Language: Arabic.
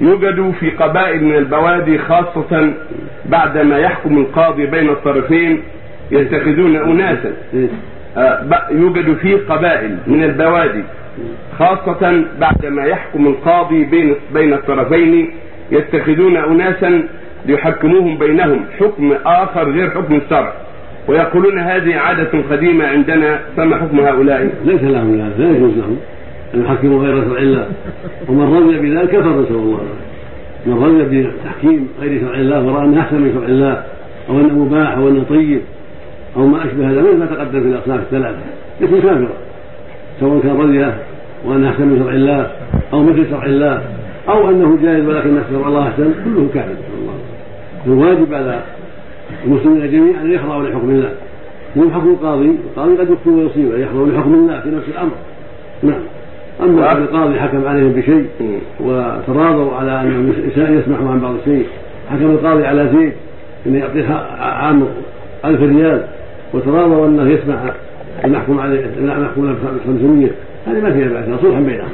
يوجد في قبائل من البوادي خاصة بعدما يحكم القاضي بين الطرفين يتخذون أناسا. آه، يوجد في قبائل من البوادي خاصة بعدما يحكم القاضي بين بين الطرفين يتخذون أناسا ليحكموهم بينهم حكم آخر غير حكم الشرع ويقولون هذه عادة قديمة عندنا فما حكم هؤلاء؟ ليس لهم لا يجوز لهم ان يحكموا غير شرع الله. ومن رضي بذلك كفر نسال الله. العافيه من رضي بتحكيم غير شرع الله ورأى أنه أحسن من شرع الله أو أنه مباح أو أنه طيب أو ما هذا مثل ما تقدم في الاصناف الثلاثة. يكون كافرا سواء كان رضي وأنه أحسن من شرع الله أو مثل شرع الله أو أنه جائز ولكن شرع الله أحسن كله كافر نسال الله. الواجب على المسلمين جميعا أن يخضعوا لحكم الله. من حكم القاضي القاضي قد يكتب ويصيب يخضعوا لحكم الله في نفس الأمر. نعم. أما ان القاضي حكم عليهم بشيء وتراضوا على أن يسمحوا عن بعض الشيء. حكم القاضي على زيد انه يعطيه عام ألف ريال وتراضوا أنه يسمح ان يحكم عليه ان يحكم له ب 500 هذه ما فيها بأس صلحا بينهم.